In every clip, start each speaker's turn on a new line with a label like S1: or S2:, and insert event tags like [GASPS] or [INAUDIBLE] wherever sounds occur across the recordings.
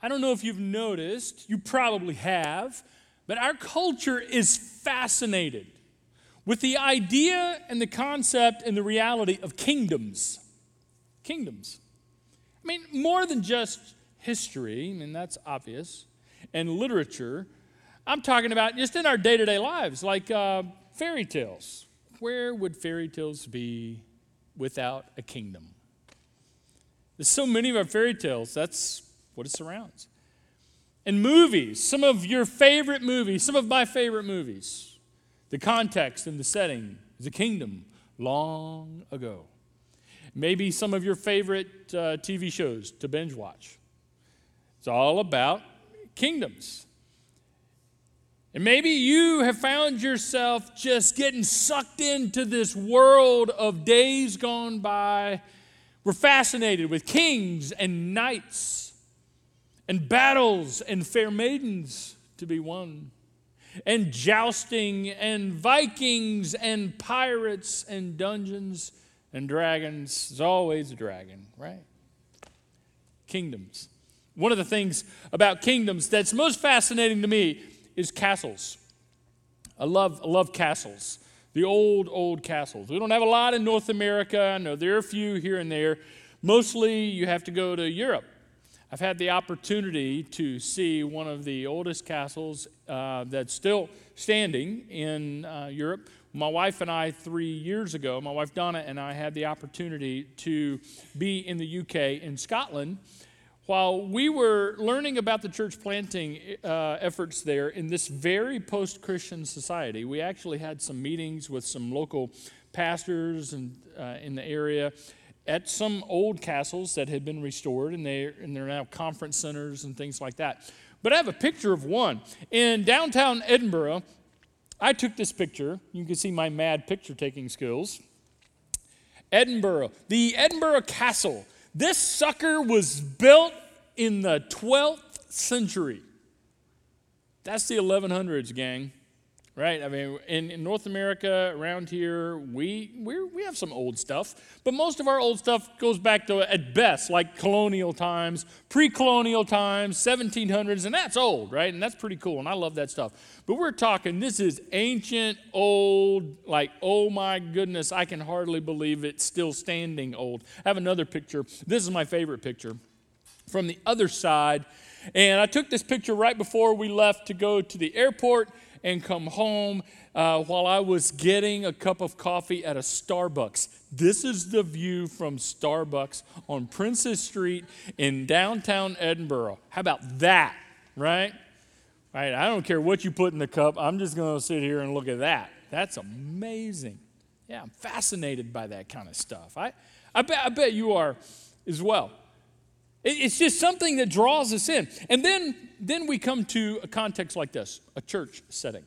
S1: I don't know if you've noticed, you probably have, but our culture is fascinated with the idea and the concept and the reality of kingdoms. Kingdoms. I mean, more than just history, I mean, that's obvious, and literature. I'm talking about just in our day to day lives, like uh, fairy tales. Where would fairy tales be without a kingdom? There's so many of our fairy tales, that's what it surrounds. And movies, some of your favorite movies, some of my favorite movies, the context and the setting is a kingdom long ago. Maybe some of your favorite uh, TV shows to binge watch. It's all about kingdoms. And maybe you have found yourself just getting sucked into this world of days gone by. We're fascinated with kings and knights and battles and fair maidens to be won, and jousting and Vikings and pirates and dungeons and dragons. There's always a dragon, right? Kingdoms. One of the things about kingdoms that's most fascinating to me is castles. I love, I love castles, the old, old castles. We don't have a lot in North America. I know there are a few here and there. Mostly you have to go to Europe. I've had the opportunity to see one of the oldest castles uh, that's still standing in uh, Europe. My wife and I, three years ago, my wife Donna and I had the opportunity to be in the UK in Scotland while we were learning about the church planting uh, efforts there in this very post Christian society, we actually had some meetings with some local pastors and, uh, in the area at some old castles that had been restored, and, they're, and they're now conference centers and things like that. But I have a picture of one. In downtown Edinburgh, I took this picture. You can see my mad picture taking skills. Edinburgh, the Edinburgh Castle this sucker was built in the 12th century. That's the 1100s, gang. Right? I mean, in, in North America, around here, we, we we have some old stuff, but most of our old stuff goes back to, at best, like colonial times, pre colonial times, 1700s, and that's old, right? And that's pretty cool, and I love that stuff. But we're talking, this is ancient, old, like, oh my goodness, I can hardly believe it's still standing old. I have another picture. This is my favorite picture from the other side. And I took this picture right before we left to go to the airport and come home uh, while I was getting a cup of coffee at a Starbucks. This is the view from Starbucks on Princess Street in downtown Edinburgh. How about that, right? Right, I don't care what you put in the cup. I'm just going to sit here and look at that. That's amazing. Yeah, I'm fascinated by that kind of stuff. I, I, bet, I bet you are as well. It's just something that draws us in. And then, then we come to a context like this a church setting.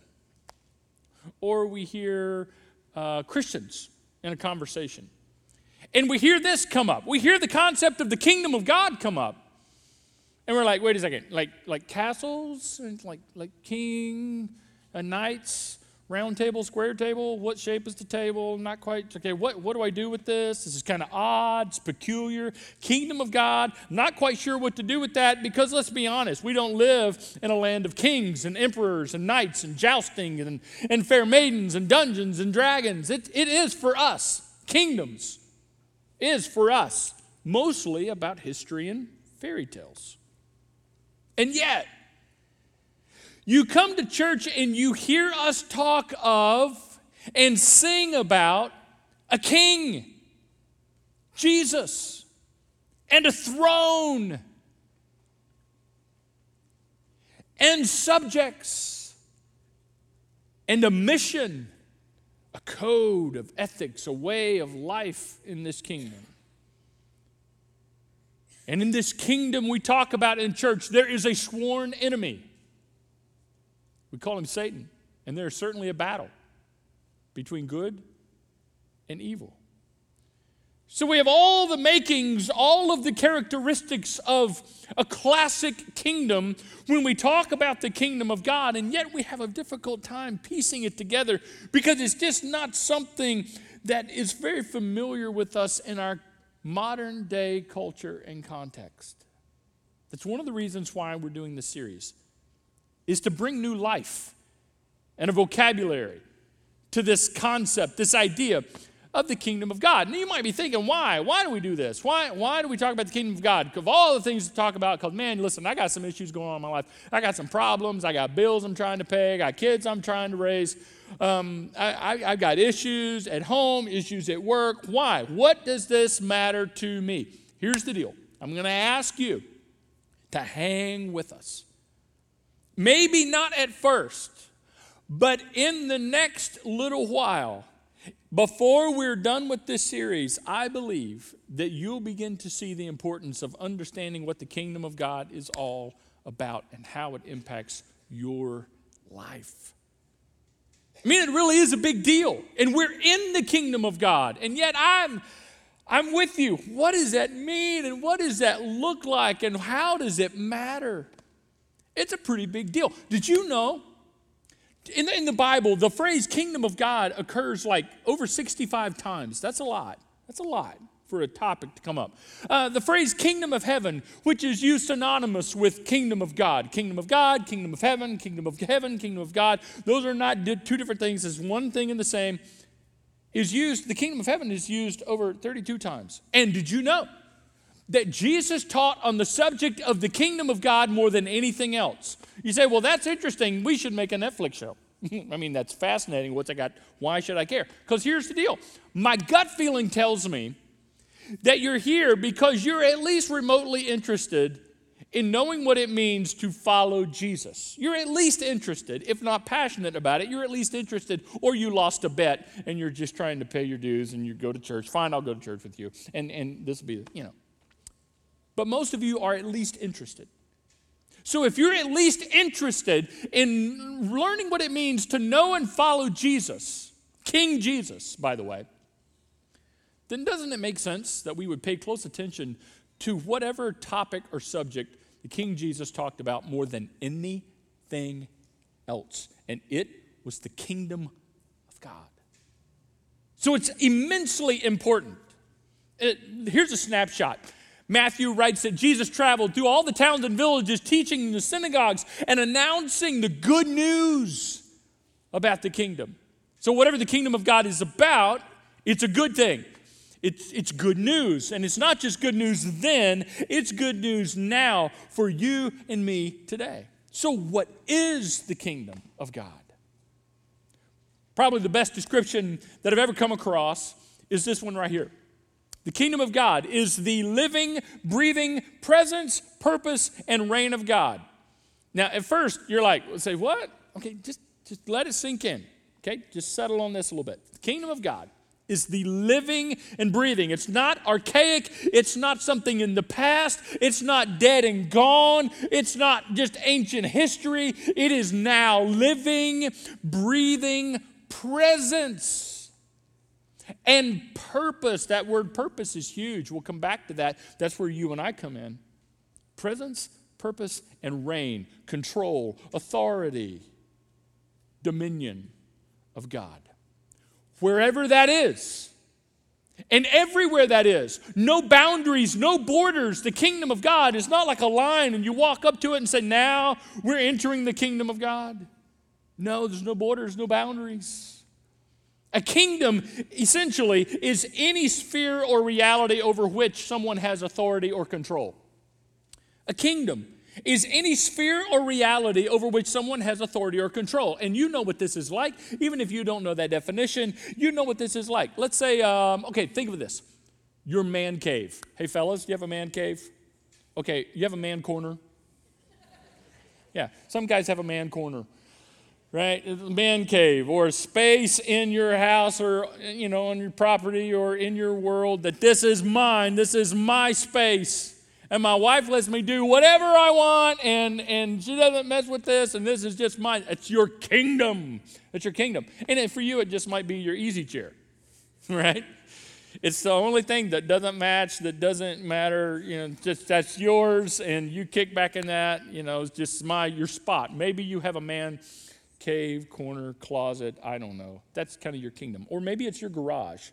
S1: Or we hear uh, Christians in a conversation. And we hear this come up. We hear the concept of the kingdom of God come up. And we're like, wait a second, like, like castles and like, like king and knights round table, square table, what shape is the table? Not quite. Okay, what, what do I do with this? This is kind of odd, it's peculiar. Kingdom of God, not quite sure what to do with that because let's be honest, we don't live in a land of kings and emperors and knights and jousting and, and fair maidens and dungeons and dragons. It, it is for us. Kingdoms is for us mostly about history and fairy tales. And yet, you come to church and you hear us talk of and sing about a king, Jesus, and a throne, and subjects, and a mission, a code of ethics, a way of life in this kingdom. And in this kingdom we talk about in church, there is a sworn enemy. We call him Satan. And there is certainly a battle between good and evil. So we have all the makings, all of the characteristics of a classic kingdom when we talk about the kingdom of God, and yet we have a difficult time piecing it together because it's just not something that is very familiar with us in our modern day culture and context. That's one of the reasons why we're doing this series, is to bring new life and a vocabulary to this concept, this idea of the kingdom of God. And you might be thinking, why? Why do we do this? Why, why do we talk about the kingdom of God? Of all the things to talk about, because man, listen, I got some issues going on in my life. I got some problems. I got bills I'm trying to pay. I got kids I'm trying to raise. Um, I, I, I've got issues at home, issues at work. Why? What does this matter to me? Here's the deal I'm going to ask you to hang with us. Maybe not at first, but in the next little while, before we're done with this series, I believe that you'll begin to see the importance of understanding what the kingdom of God is all about and how it impacts your life. I mean, it really is a big deal. And we're in the kingdom of God. And yet I'm I'm with you. What does that mean? And what does that look like? And how does it matter? It's a pretty big deal. Did you know in the, in the Bible, the phrase kingdom of God occurs like over 65 times. That's a lot. That's a lot for a topic to come up. Uh, the phrase kingdom of heaven, which is used synonymous with kingdom of God. Kingdom of God, kingdom of heaven, kingdom of heaven, kingdom of God. Those are not two different things, it's one thing and the same. Is used, the kingdom of heaven is used over 32 times. And did you know that Jesus taught on the subject of the kingdom of God more than anything else? You say, well, that's interesting. We should make a Netflix show. [LAUGHS] I mean, that's fascinating. What's I got? Why should I care? Because here's the deal my gut feeling tells me that you're here because you're at least remotely interested in knowing what it means to follow Jesus. You're at least interested, if not passionate about it, you're at least interested, or you lost a bet and you're just trying to pay your dues and you go to church. Fine, I'll go to church with you. And, and this will be, you know. But most of you are at least interested. So if you're at least interested in learning what it means to know and follow Jesus, King Jesus, by the way, then doesn't it make sense that we would pay close attention to whatever topic or subject the King Jesus talked about more than anything else? And it was the kingdom of God. So it's immensely important. It, here's a snapshot. Matthew writes that Jesus traveled through all the towns and villages, teaching in the synagogues and announcing the good news about the kingdom. So, whatever the kingdom of God is about, it's a good thing. It's, it's good news. And it's not just good news then, it's good news now for you and me today. So, what is the kingdom of God? Probably the best description that I've ever come across is this one right here. The kingdom of God is the living, breathing presence, purpose, and reign of God. Now, at first, you're like, say, what? Okay, just, just let it sink in. Okay, just settle on this a little bit. The kingdom of God is the living and breathing. It's not archaic. It's not something in the past. It's not dead and gone. It's not just ancient history. It is now living, breathing presence. And purpose, that word purpose is huge. We'll come back to that. That's where you and I come in. Presence, purpose, and reign, control, authority, dominion of God. Wherever that is, and everywhere that is, no boundaries, no borders. The kingdom of God is not like a line and you walk up to it and say, Now we're entering the kingdom of God. No, there's no borders, no boundaries. A kingdom, essentially, is any sphere or reality over which someone has authority or control. A kingdom is any sphere or reality over which someone has authority or control. And you know what this is like. Even if you don't know that definition, you know what this is like. Let's say, um, okay, think of this your man cave. Hey, fellas, you have a man cave? Okay, you have a man corner? Yeah, some guys have a man corner right? Man cave or space in your house or, you know, on your property or in your world that this is mine, this is my space. And my wife lets me do whatever I want, and, and she doesn't mess with this, and this is just mine. It's your kingdom. It's your kingdom. And for you, it just might be your easy chair, [LAUGHS] right? It's the only thing that doesn't match, that doesn't matter. You know, just that's yours, and you kick back in that. You know, it's just my your spot. Maybe you have a man cave, corner, closet, I don't know. That's kind of your kingdom. Or maybe it's your garage.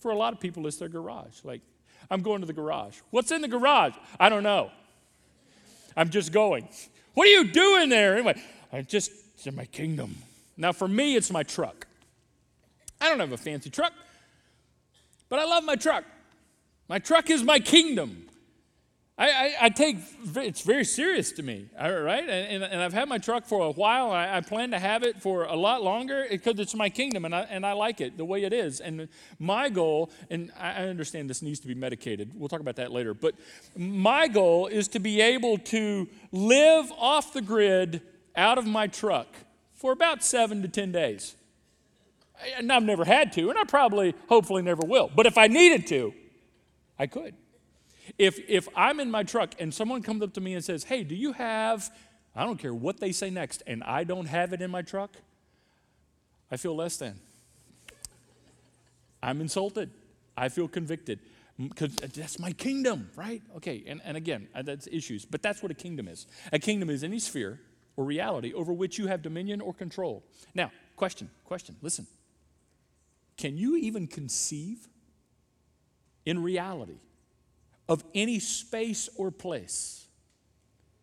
S1: For a lot of people, it's their garage. Like, I'm going to the garage. What's in the garage? I don't know. I'm just going. What are you doing there? Anyway, I just, in my kingdom. Now, for me, it's my truck. I don't have a fancy truck, but I love my truck. My truck is my kingdom. I, I, I, take it's very serious to me, right? And, and, I've had my truck for a while. I, I, plan to have it for a lot longer because it's my kingdom and I, and I like it the way it is. And my goal, and I understand this needs to be medicated, we'll talk about that later, but my goal is to be able to live off the grid out of my truck for about seven to 10 days. And I've never had to, and I probably, hopefully, never will. But if I needed to, I could. If, if I'm in my truck and someone comes up to me and says, Hey, do you have, I don't care what they say next, and I don't have it in my truck, I feel less than. I'm insulted. I feel convicted because that's my kingdom, right? Okay, and, and again, uh, that's issues, but that's what a kingdom is. A kingdom is any sphere or reality over which you have dominion or control. Now, question, question, listen. Can you even conceive in reality of any space or place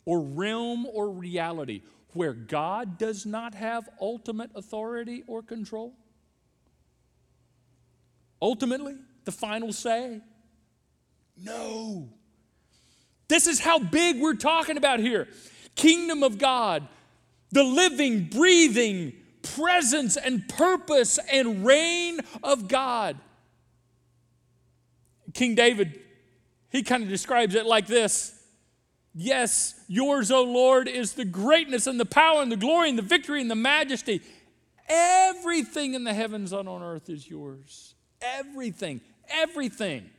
S1: or realm or reality where God does not have ultimate authority or control? Ultimately, the final say? No. This is how big we're talking about here. Kingdom of God, the living, breathing presence and purpose and reign of God. King David he kind of describes it like this Yes, yours, O Lord, is the greatness and the power and the glory and the victory and the majesty. Everything in the heavens and on earth is yours. Everything, everything,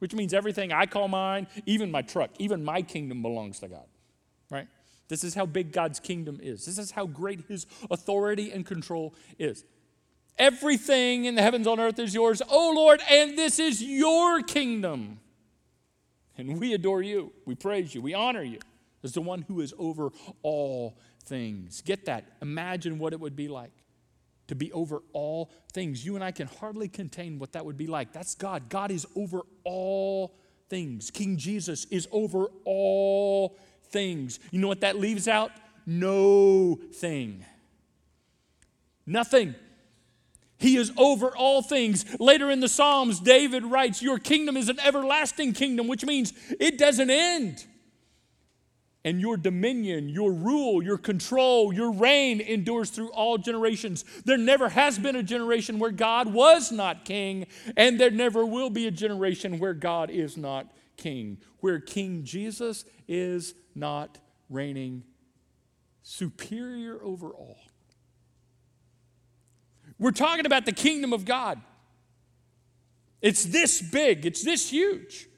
S1: which means everything I call mine, even my truck, even my kingdom belongs to God, right? This is how big God's kingdom is. This is how great his authority and control is. Everything in the heavens on earth is yours, O Lord, and this is your kingdom. And we adore you. We praise you. We honor you as the one who is over all things. Get that. Imagine what it would be like to be over all things. You and I can hardly contain what that would be like. That's God. God is over all things. King Jesus is over all things. You know what that leaves out? No thing. Nothing. He is over all things. Later in the Psalms, David writes, Your kingdom is an everlasting kingdom, which means it doesn't end. And your dominion, your rule, your control, your reign endures through all generations. There never has been a generation where God was not king, and there never will be a generation where God is not king, where King Jesus is not reigning superior over all. We're talking about the kingdom of God. It's this big, it's this huge.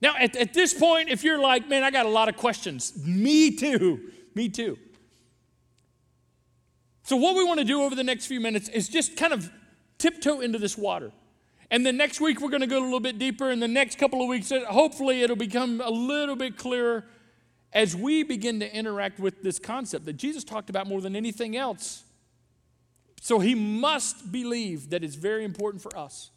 S1: Now, at, at this point, if you're like, man, I got a lot of questions, me too, me too. So, what we want to do over the next few minutes is just kind of tiptoe into this water. And then next week, we're going to go a little bit deeper. And the next couple of weeks, hopefully, it'll become a little bit clearer as we begin to interact with this concept that Jesus talked about more than anything else so he must believe that it's very important for us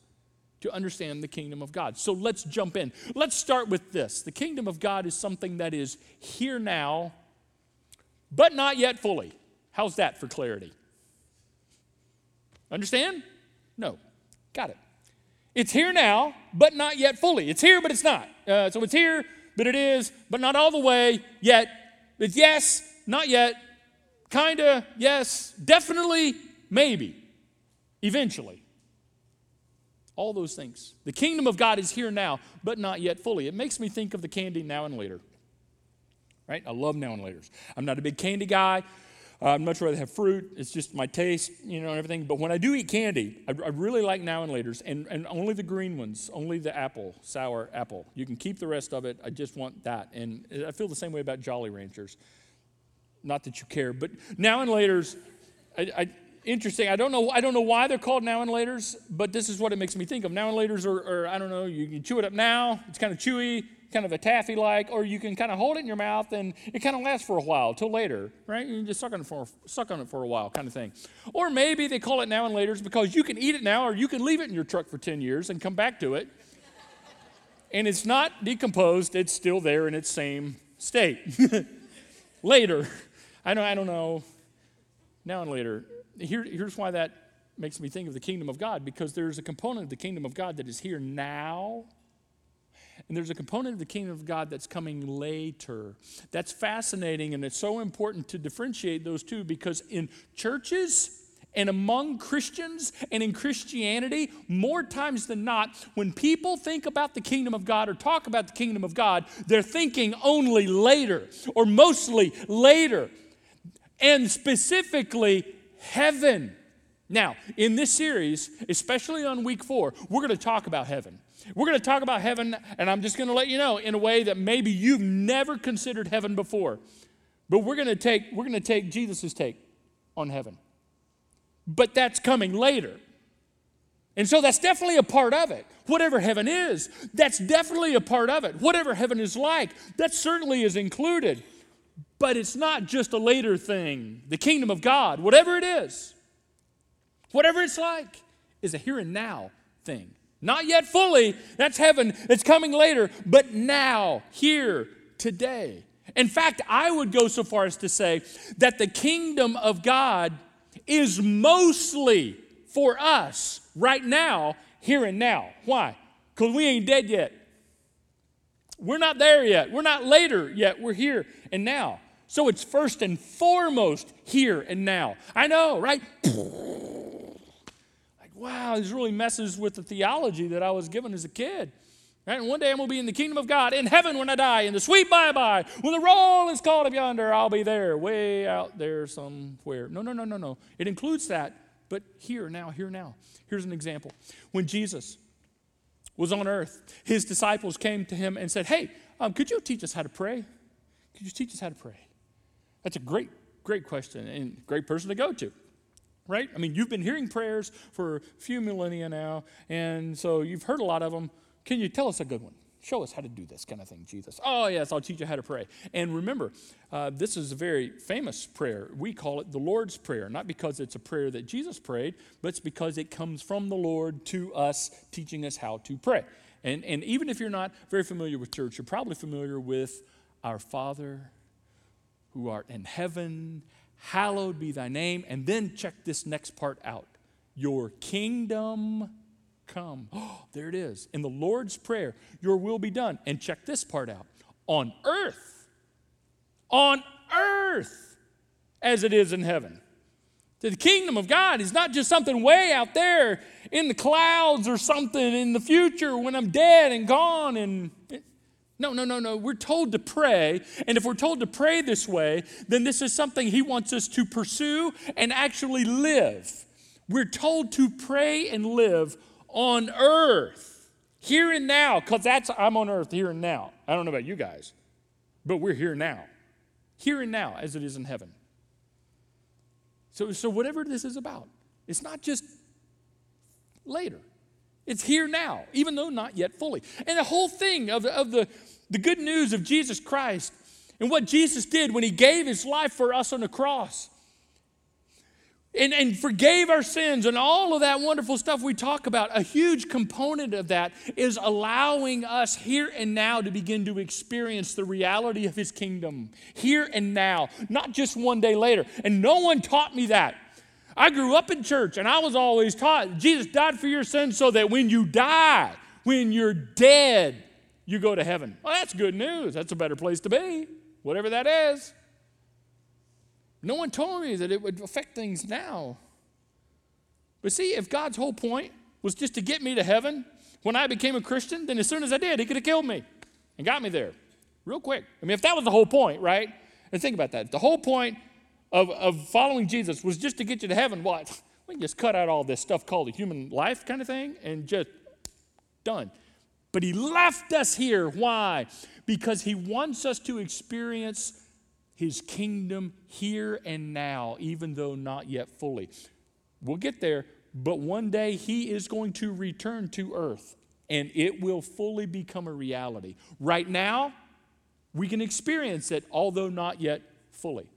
S1: to understand the kingdom of God. So let's jump in. Let's start with this the kingdom of God is something that is here now, but not yet fully. How's that for clarity? Understand? No. Got it. It's here now, but not yet fully. It's here, but it's not. Uh, so it's here, but it is, but not all the way yet. It's yes, not yet, kinda, yes, definitely, Maybe. Eventually. All those things. The kingdom of God is here now, but not yet fully. It makes me think of the candy now and later. Right? I love now and laters. I'm not a big candy guy. Uh, I'd much rather have fruit. It's just my taste, you know, and everything. But when I do eat candy, I, I really like now and laters, and, and only the green ones, only the apple, sour apple. You can keep the rest of it. I just want that. And I feel the same way about Jolly Ranchers. Not that you care, but now and laters, I, I interesting. I don't know. I don't know why they're called now and later's, but this is what it makes me think of. Now and later's, or, or I don't know. You can chew it up now. It's kind of chewy, kind of a taffy like, or you can kind of hold it in your mouth and it kind of lasts for a while till later, right? You just suck on it for suck on it for a while, kind of thing. Or maybe they call it now and later's because you can eat it now, or you can leave it in your truck for ten years and come back to it, and it's not decomposed. It's still there in its same state. [LAUGHS] later. I know, I don't know. Now and later. Here, here's why that makes me think of the kingdom of God because there's a component of the kingdom of God that is here now and there's a component of the kingdom of God that's coming later. That's fascinating, and it's so important to differentiate those two because in churches, and among Christians and in Christianity, more times than not, when people think about the kingdom of God or talk about the kingdom of God, they're thinking only later or mostly later, and specifically heaven. Now, in this series, especially on week four, we're going to talk about heaven. We're going to talk about heaven, and I'm just going to let you know in a way that maybe you've never considered heaven before. But we're going to take we're going to take Jesus' take on heaven. But that's coming later. And so that's definitely a part of it. Whatever heaven is, that's definitely a part of it. Whatever heaven is like, that certainly is included. But it's not just a later thing. The kingdom of God, whatever it is, whatever it's like, is a here and now thing. Not yet fully, that's heaven, it's coming later, but now, here, today. In fact, I would go so far as to say that the kingdom of God is mostly for us right now, here and now. Why? Because we ain't dead yet. We're not there yet. We're not later yet. We're here and now. So it's first and foremost here and now. I know, right? Like, wow, this really messes with the theology that I was given as a kid. Right? And one day I'm going to be in the kingdom of God, in heaven when I die, in the sweet bye bye. When the roll is called up yonder, I'll be there, way out there somewhere. No, no, no, no, no. It includes that, but here, now, here, now. Here's an example. When Jesus was on earth, his disciples came to him and said, Hey, um, could you teach us how to pray? Could you teach us how to pray? That's a great, great question and great person to go to right? I mean, you've been hearing prayers for a few millennia now, and so you've heard a lot of them. Can you tell us a good one? Show us how to do this kind of thing, Jesus. Oh, yes, I'll teach you how to pray. And remember, uh, this is a very famous prayer. We call it the Lord's Prayer, not because it's a prayer that Jesus prayed, but it's because it comes from the Lord to us, teaching us how to pray. And, and even if you're not very familiar with church, you're probably familiar with Our Father who art in heaven, hallowed be thy name. And then check this next part out your kingdom come. Oh, [GASPS] there it is. In the Lord's Prayer, your will be done. And check this part out on earth, on earth, as it is in heaven. The kingdom of God is not just something way out there in the clouds or something in the future when I'm dead and gone and no, no, no, no. We're told to pray. And if we're told to pray this way, then this is something He wants us to pursue and actually live. We're told to pray and live on earth, here and now, because that's, I'm on earth here and now. I don't know about you guys, but we're here now. Here and now, as it is in heaven. So, so whatever this is about, it's not just later. It's here now, even though not yet fully. And the whole thing of, of the, the good news of Jesus Christ and what Jesus did when he gave his life for us on the cross and, and forgave our sins and all of that wonderful stuff we talk about, a huge component of that is allowing us here and now to begin to experience the reality of his kingdom here and now, not just one day later. And no one taught me that. I grew up in church and I was always taught Jesus died for your sins so that when you die, when you're dead, you go to heaven. Well, that's good news. That's a better place to be, whatever that is. No one told me that it would affect things now. But see, if God's whole point was just to get me to heaven when I became a Christian, then as soon as I did, He could have killed me and got me there real quick. I mean, if that was the whole point, right? And think about that. The whole point of, of following Jesus was just to get you to heaven, what? [LAUGHS] We can just cut out all this stuff called a human life kind of thing and just done. But he left us here. Why? Because he wants us to experience his kingdom here and now, even though not yet fully. We'll get there, but one day he is going to return to earth and it will fully become a reality. Right now, we can experience it, although not yet fully.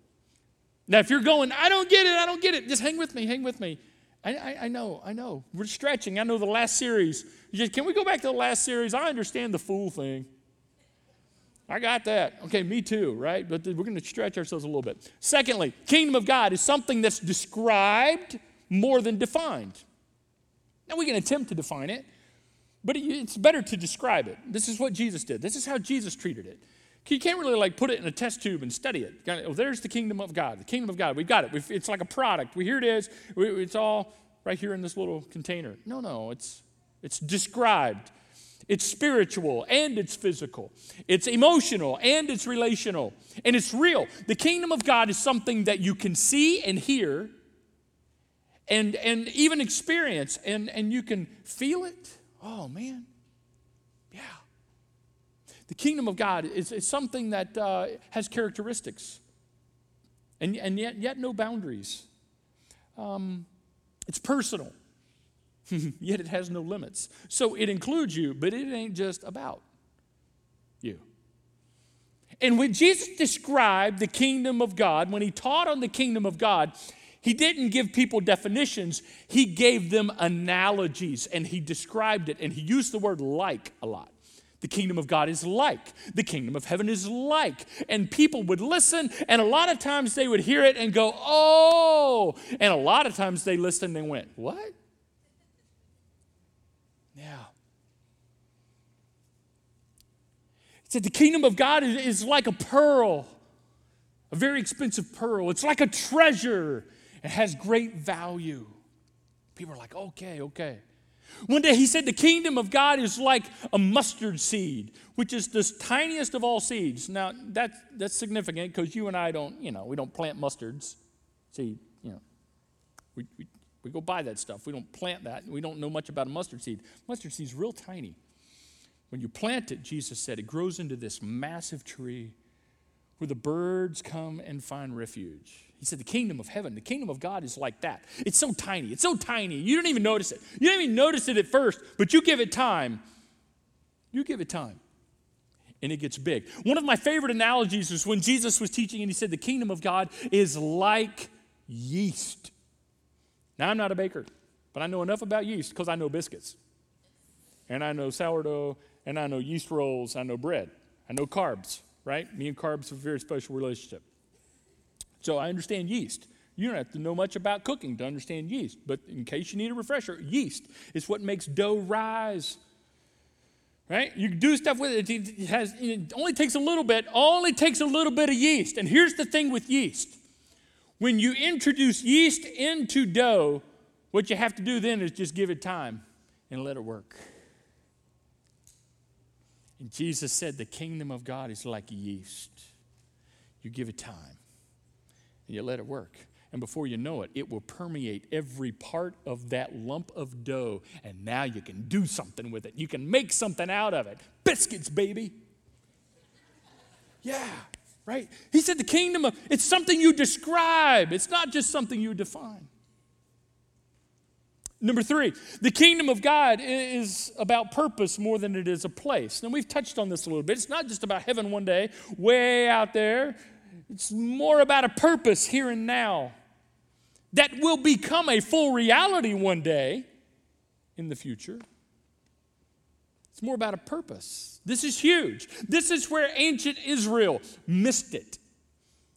S1: Now, if you're going, I don't get it, I don't get it, just hang with me, hang with me. I, I, I know, I know. We're stretching. I know the last series. Just, can we go back to the last series? I understand the fool thing. I got that. Okay, me too, right? But we're going to stretch ourselves a little bit. Secondly, kingdom of God is something that's described more than defined. Now, we can attempt to define it, but it's better to describe it. This is what Jesus did. This is how Jesus treated it. You can't really like put it in a test tube and study it. Oh, there's the kingdom of God. The kingdom of God. We've got it. We've, it's like a product. We, here it is. We, it's all right here in this little container. No, no. It's it's described. It's spiritual and it's physical. It's emotional and it's relational. And it's real. The kingdom of God is something that you can see and hear and, and even experience, and, and you can feel it. Oh, man. The kingdom of God is, is something that uh, has characteristics and, and yet, yet no boundaries. Um, it's personal. [LAUGHS] yet it has no limits. So it includes you, but it ain't just about you. And when Jesus described the kingdom of God, when he taught on the kingdom of God, he didn't give people definitions, he gave them analogies and he described it and he used the word like a lot. The kingdom of God is like. The kingdom of heaven is like. And people would listen, and a lot of times they would hear it and go, oh. And a lot of times they listened and went, what? Yeah. He said the kingdom of God is, is like a pearl, a very expensive pearl. It's like a treasure. It has great value. People are like, okay, okay. One day he said the kingdom of God is like a mustard seed, which is the tiniest of all seeds. Now that's that's significant because you and I don't, you know, we don't plant mustards. See, you know, we, we we go buy that stuff. We don't plant that. We don't know much about a mustard seed. Mustard seed's real tiny. When you plant it, Jesus said, it grows into this massive tree where the birds come and find refuge. He said, the kingdom of heaven, the kingdom of God is like that. It's so tiny. It's so tiny. You don't even notice it. You don't even notice it at first, but you give it time. You give it time. And it gets big. One of my favorite analogies is when Jesus was teaching and he said, the kingdom of God is like yeast. Now, I'm not a baker, but I know enough about yeast because I know biscuits. And I know sourdough, and I know yeast rolls, I know bread, I know carbs, right? Me and carbs have a very special relationship. So I understand yeast. You don't have to know much about cooking to understand yeast, but in case you need a refresher, yeast is what makes dough rise. Right? You do stuff with it. It, has, it only takes a little bit, only takes a little bit of yeast. And here's the thing with yeast when you introduce yeast into dough, what you have to do then is just give it time and let it work. And Jesus said, The kingdom of God is like yeast. You give it time and you let it work. And before you know it, it will permeate every part of that lump of dough. And now you can do something with it. You can make something out of it. Biscuits, baby. Yeah right? He said the kingdom of, it's something you describe, it's not just something you define. Number three, the kingdom of God is about purpose more than it is a place. Now, we've touched on this a little bit. It's not just about heaven one day, way out there. It's more about a purpose here and now that will become a full reality one day in the future. It's more about a purpose. This is huge. This is where ancient Israel missed it.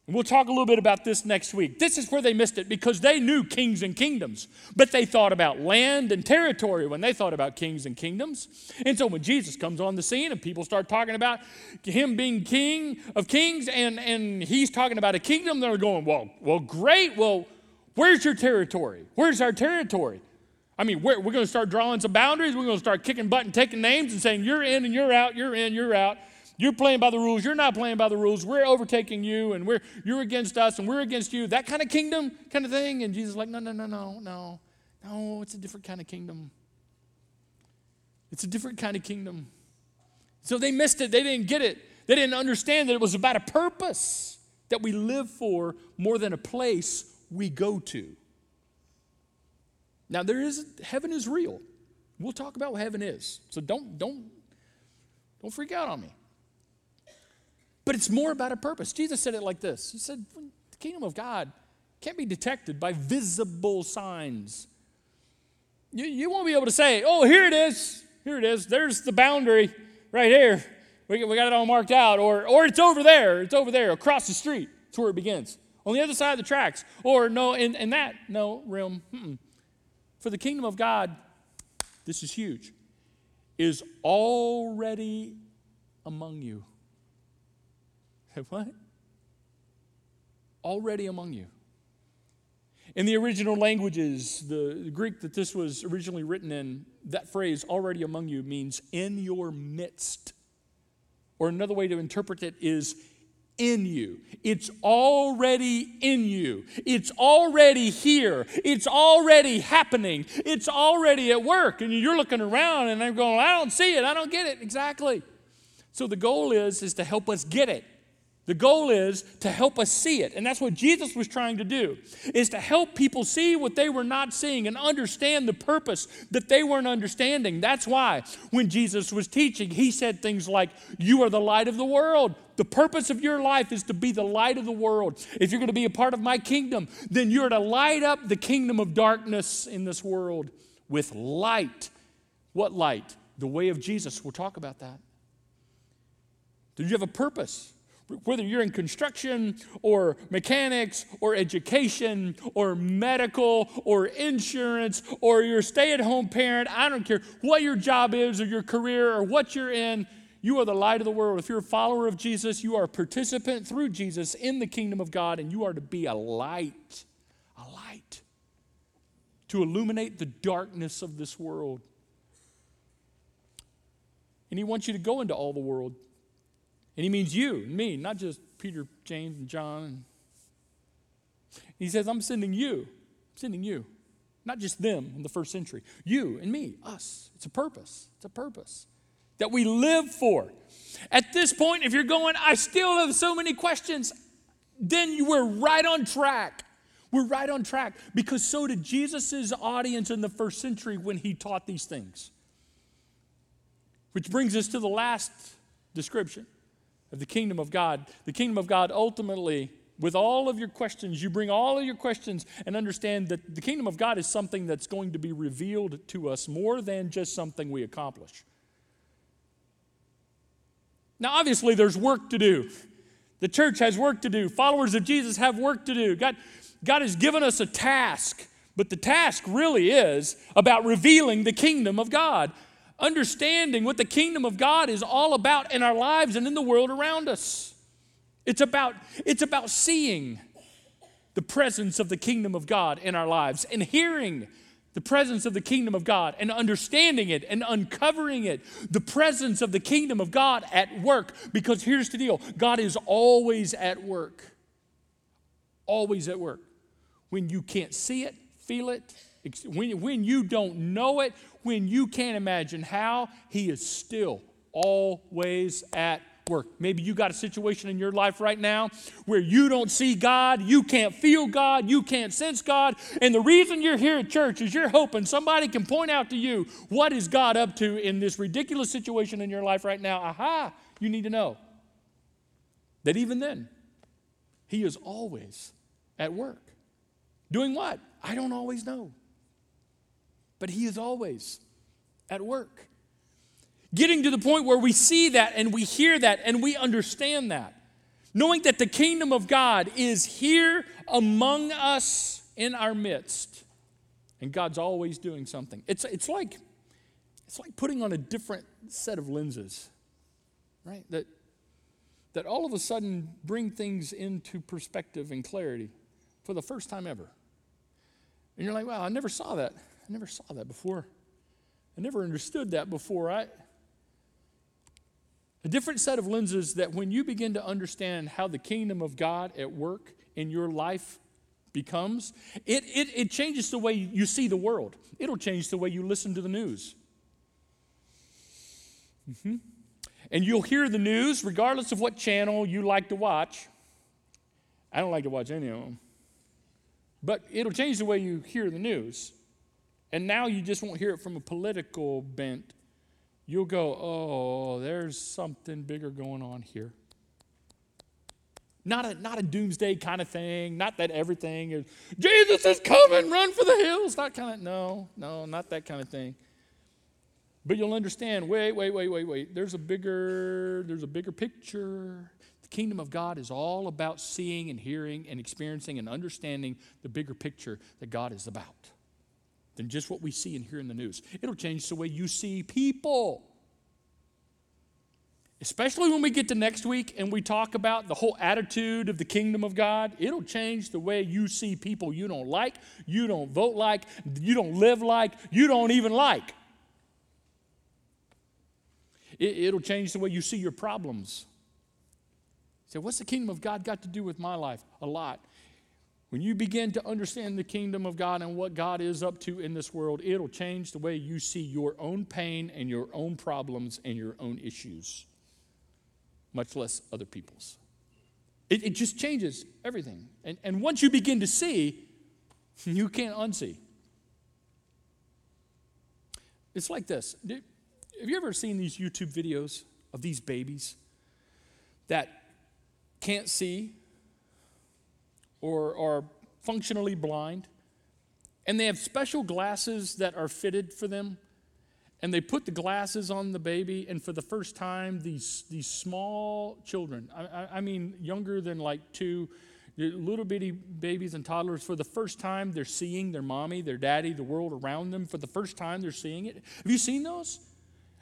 S1: And we'll talk a little bit about this next week. This is where they missed it because they knew kings and kingdoms, but they thought about land and territory when they thought about kings and kingdoms. And so when Jesus comes on the scene and people start talking about him being king of kings and, and he's talking about a kingdom, they're going, well, well, great. Well, where's your territory? Where's our territory? I mean, we're, we're going to start drawing some boundaries. We're going to start kicking butt and taking names and saying, you're in and you're out, you're in, you're out. You're playing by the rules. You're not playing by the rules. We're overtaking you and we're, you're against us and we're against you. That kind of kingdom kind of thing. And Jesus is like, no, no, no, no, no. No, it's a different kind of kingdom. It's a different kind of kingdom. So they missed it. They didn't get it. They didn't understand that it was about a purpose that we live for more than a place we go to. Now there is heaven is real. We'll talk about what heaven is. So don't don't don't freak out on me. But it's more about a purpose. Jesus said it like this. He said, "The kingdom of God can't be detected by visible signs. You, you won't be able to say, "Oh, here it is. Here it is. There's the boundary right here." We, we got it all marked out. Or, or it's over there. It's over there across the street. That's where it begins. On the other side of the tracks. Or no, in, in that, no, realm. Mm-mm. For the kingdom of God, this is huge, is already among you. [LAUGHS] What? Already among you. In the original languages, the Greek that this was originally written in, that phrase, already among you, means in your midst. Or another way to interpret it is in you. It's already in you. It's already here. It's already happening. It's already at work. And you're looking around and I'm going, I don't see it. I don't get it. Exactly. So the goal is, is to help us get it. The goal is to help us see it. And that's what Jesus was trying to do, is to help people see what they were not seeing and understand the purpose that they weren't understanding. That's why when Jesus was teaching, he said things like, You are the light of the world. The purpose of your life is to be the light of the world. If you're going to be a part of my kingdom, then you're to light up the kingdom of darkness in this world with light. What light? The way of Jesus. We'll talk about that. Do you have a purpose? Whether you're in construction or mechanics or education or medical or insurance or you're a stay at home parent, I don't care what your job is or your career or what you're in, you are the light of the world. If you're a follower of Jesus, you are a participant through Jesus in the kingdom of God, and you are to be a light, a light to illuminate the darkness of this world. And He wants you to go into all the world and he means you and me, not just Peter, James, and John. He says, I'm sending you. I'm sending you. Not just them in the first century. You and me, us. It's a purpose. It's a purpose that we live for. At this point, if you're going, I still have so many questions, then you were right on track. We're right on track because so did Jesus' audience in the first century when he taught these things. Which brings us to the last description of the kingdom of God. The kingdom of God ultimately, with all of your questions, you bring all of your questions and understand that the kingdom of God is something that's going to be revealed to us more than just something we accomplish. Now, obviously, there's work to do. The church has work to do. Followers of Jesus have work to do. God, God has given us a task, but the task really is about revealing the kingdom of God understanding what the kingdom of God is all about in our lives and in the world around us. It's about, it's about seeing the presence of the kingdom of God in our lives and hearing the presence of the kingdom of God and understanding it and uncovering it. The presence of the kingdom of God at work. Because here's the deal God is always at work. Always at work. When you can't see it, feel it, when, when you don't know it, when you can't imagine how, He is still always at work. Maybe you got a situation in your life right now where you don't see God, you can't feel God, you can't sense God, and the reason you're here at church is you're hoping somebody can point out to you what is God up to in this ridiculous situation in your life right now. Aha, you need to know that even then, He is always at work. Doing what? I don't always know but He is always at work. Getting to the point where we see that and we hear that and we understand that. Knowing that the kingdom of God is here among us in our midst. And God's always doing something. It's, it's, like, it's like putting on a different set of lenses, right? That, that all of a sudden bring things into perspective and clarity for the first time ever. And you're like, wow, I never saw that. I never saw that before. I never understood that before. I, a different set of lenses that when you begin to understand how the kingdom of God at work in your life becomes, it, it, it changes the way you see the world. It'll change the way you listen to the news. Mm-hmm. And you'll hear the news regardless of what channel you like to watch. I don't like to watch any of them. But it'll change the way you hear the news. And now you just won't hear it from a political bent. You'll go, oh, there's something bigger going on here. Not a, not a doomsday kind of thing. Not that everything is, Jesus is coming, run for the hills. Not kind of, no, no, not that kind of thing. But you'll understand, wait, wait, wait, wait, wait. There's a bigger, there's a bigger picture. The kingdom of God is all about seeing and hearing and experiencing and understanding the bigger picture that God is about than just what we see and hear in the news. It'll change the way you see people. Especially when we get to next week and we talk about the whole attitude of the kingdom of God, it'll change the way you see people you don't like, you don't vote like, you don't live like, you don't even like. It, will change the way you see your problems. So, what's the kingdom of God got to do with my life? A lot. When you begin to understand the kingdom of God and what God is up to in this world, it'll change the way you see your own pain and your own problems and your own issues, much less other people's. It, it just changes everything. And, and once you begin to see, you can't unsee. It's like this have you ever seen these YouTube videos of these babies that can't see or are functionally blind? And they have special glasses that are fitted for them. And they put the glasses on the baby, and for the first time, these, these small children, I, I mean, younger than like two, little bitty babies and toddlers, for the first time, they're seeing their mommy, their daddy, the world around them. For the first time, they're seeing it. Have you seen those?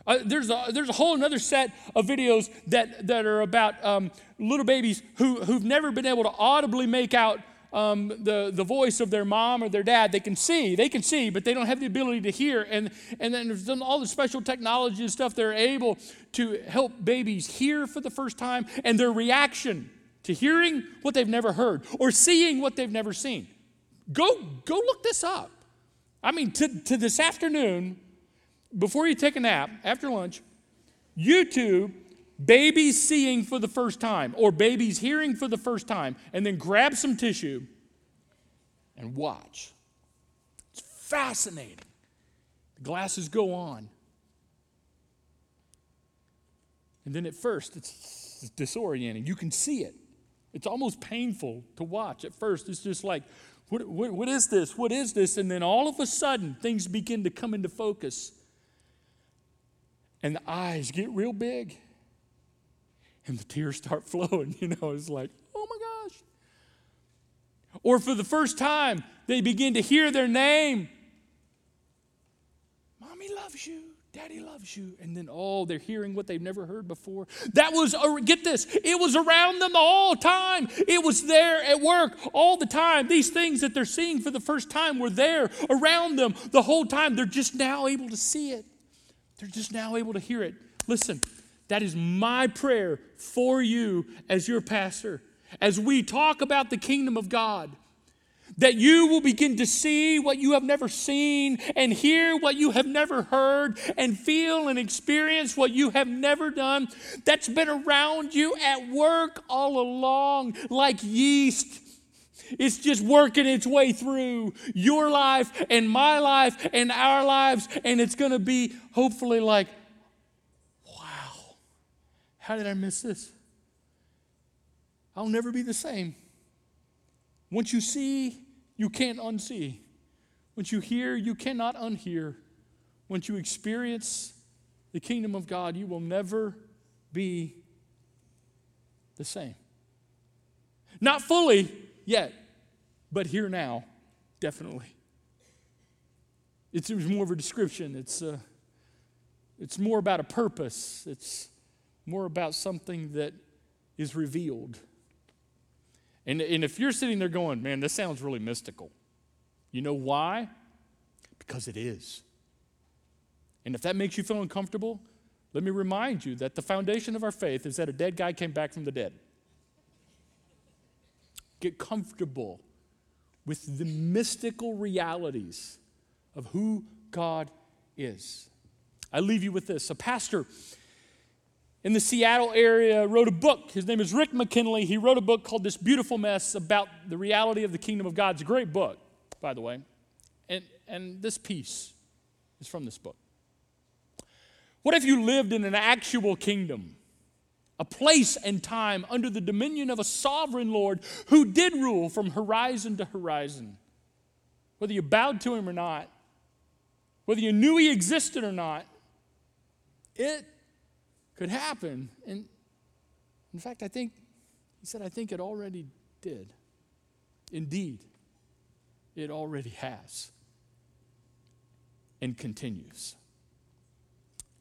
S1: Uh, there's, a, there's a whole another set of videos that, that are about um, little babies who, who've never been able to audibly make out um, the, the voice of their mom or their dad. They can see, they can see, but they don't have the ability to hear. And, and then there's all the special technology and stuff, they're able to help babies hear for the first time and their reaction to hearing what they've never heard or seeing what they've never seen. Go, go look this up. I mean, to, to this afternoon, before you take a nap, after lunch, YouTube babies seeing for the first time or babies hearing for the first time, and then grab some tissue and watch. It's fascinating. The glasses go on. And then at first, it's disorienting. You can see it. It's almost painful to watch. At first, it's just like, what, what, what is this? What is this? And then all of a sudden, things begin to come into focus and the eyes get real big and the tears start [LAUGHS] flowing. You know, it's like, oh my gosh. Or for the first time, they begin to hear their name. Mommy loves you. Daddy loves you. And then, oh, they're hearing what they've never heard before. That was, uh, get this, it was around them the whole time. It was there at work all the time. These things that they're seeing for the first time were there around them the whole time. They're just now able to see it. They're just now able to hear it. Listen, that is my prayer for you as your pastor. As we talk about the kingdom of God, that you will begin to see what you have never seen and hear what you have never heard and feel and experience what you have never done that's been around you at work all along like yeast it's just working its way through your life and my life and our lives. And it's going to be hopefully like, wow, how did I miss this? I'll never be the same. Once you see, you can't unsee. Once you hear, you cannot unhear. Once you experience the kingdom of God, you will never be the same. Not fully yet, but here now, definitely. it It's, more of a description. It's, uh, it's more about a purpose. It's more about something that is revealed. And, and if you're sitting there going, man, this sounds really mystical, you know why? Because it is. And if that makes you feel uncomfortable, let me remind you that the foundation of our faith is that a dead guy came back from the dead. Get comfortable with the mystical realities of who God is. I leave you with this. A pastor in the Seattle area wrote a book. His name is Rick McKinley. He wrote a book called This Beautiful Mess about the reality of the kingdom of God. It's a great book, by the way. And, and this piece is from this book. What if you lived in an actual kingdom? A place and time under the dominion of a sovereign Lord who did rule from horizon to horizon. Whether you bowed to him or not, whether you knew he existed or not, it could happen. And in fact, I think, he said, I think it already did. Indeed, it already has and continues.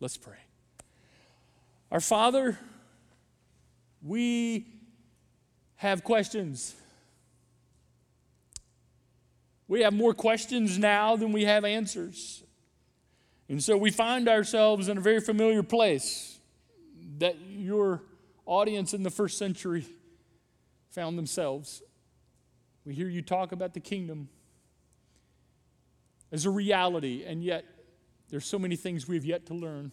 S1: Let's pray. Our Father, we have questions. We have more questions now than we have answers. And so we find ourselves in a very familiar place that your audience in the first century found themselves. We hear you talk about the kingdom as a reality, and yet there's so many things we have yet to learn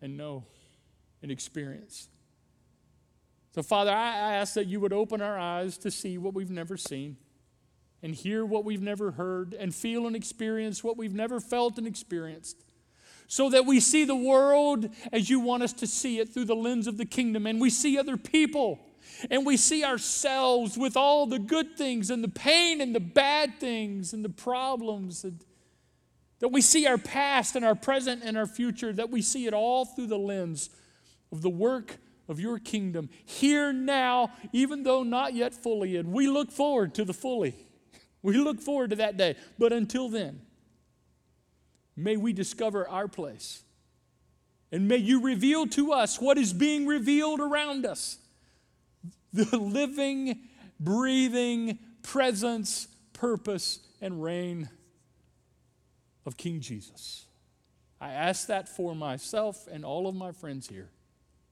S1: and know and experience. So, Father, I ask that you would open our eyes to see what we've never seen, and hear what we've never heard, and feel and experience what we've never felt and experienced, so that we see the world as you want us to see it through the lens of the kingdom, and we see other people, and we see ourselves with all the good things, and the pain, and the bad things, and the problems. And, that we see our past and our present and our future, that we see it all through the lens of the work of your kingdom here now, even though not yet fully. And we look forward to the fully. [LAUGHS] We look forward to that day. But until then, may we discover our place. And may you reveal to us what is being revealed around us [LAUGHS] the living, breathing presence, purpose, and reign of King Jesus. I ask that for myself and all of my friends here.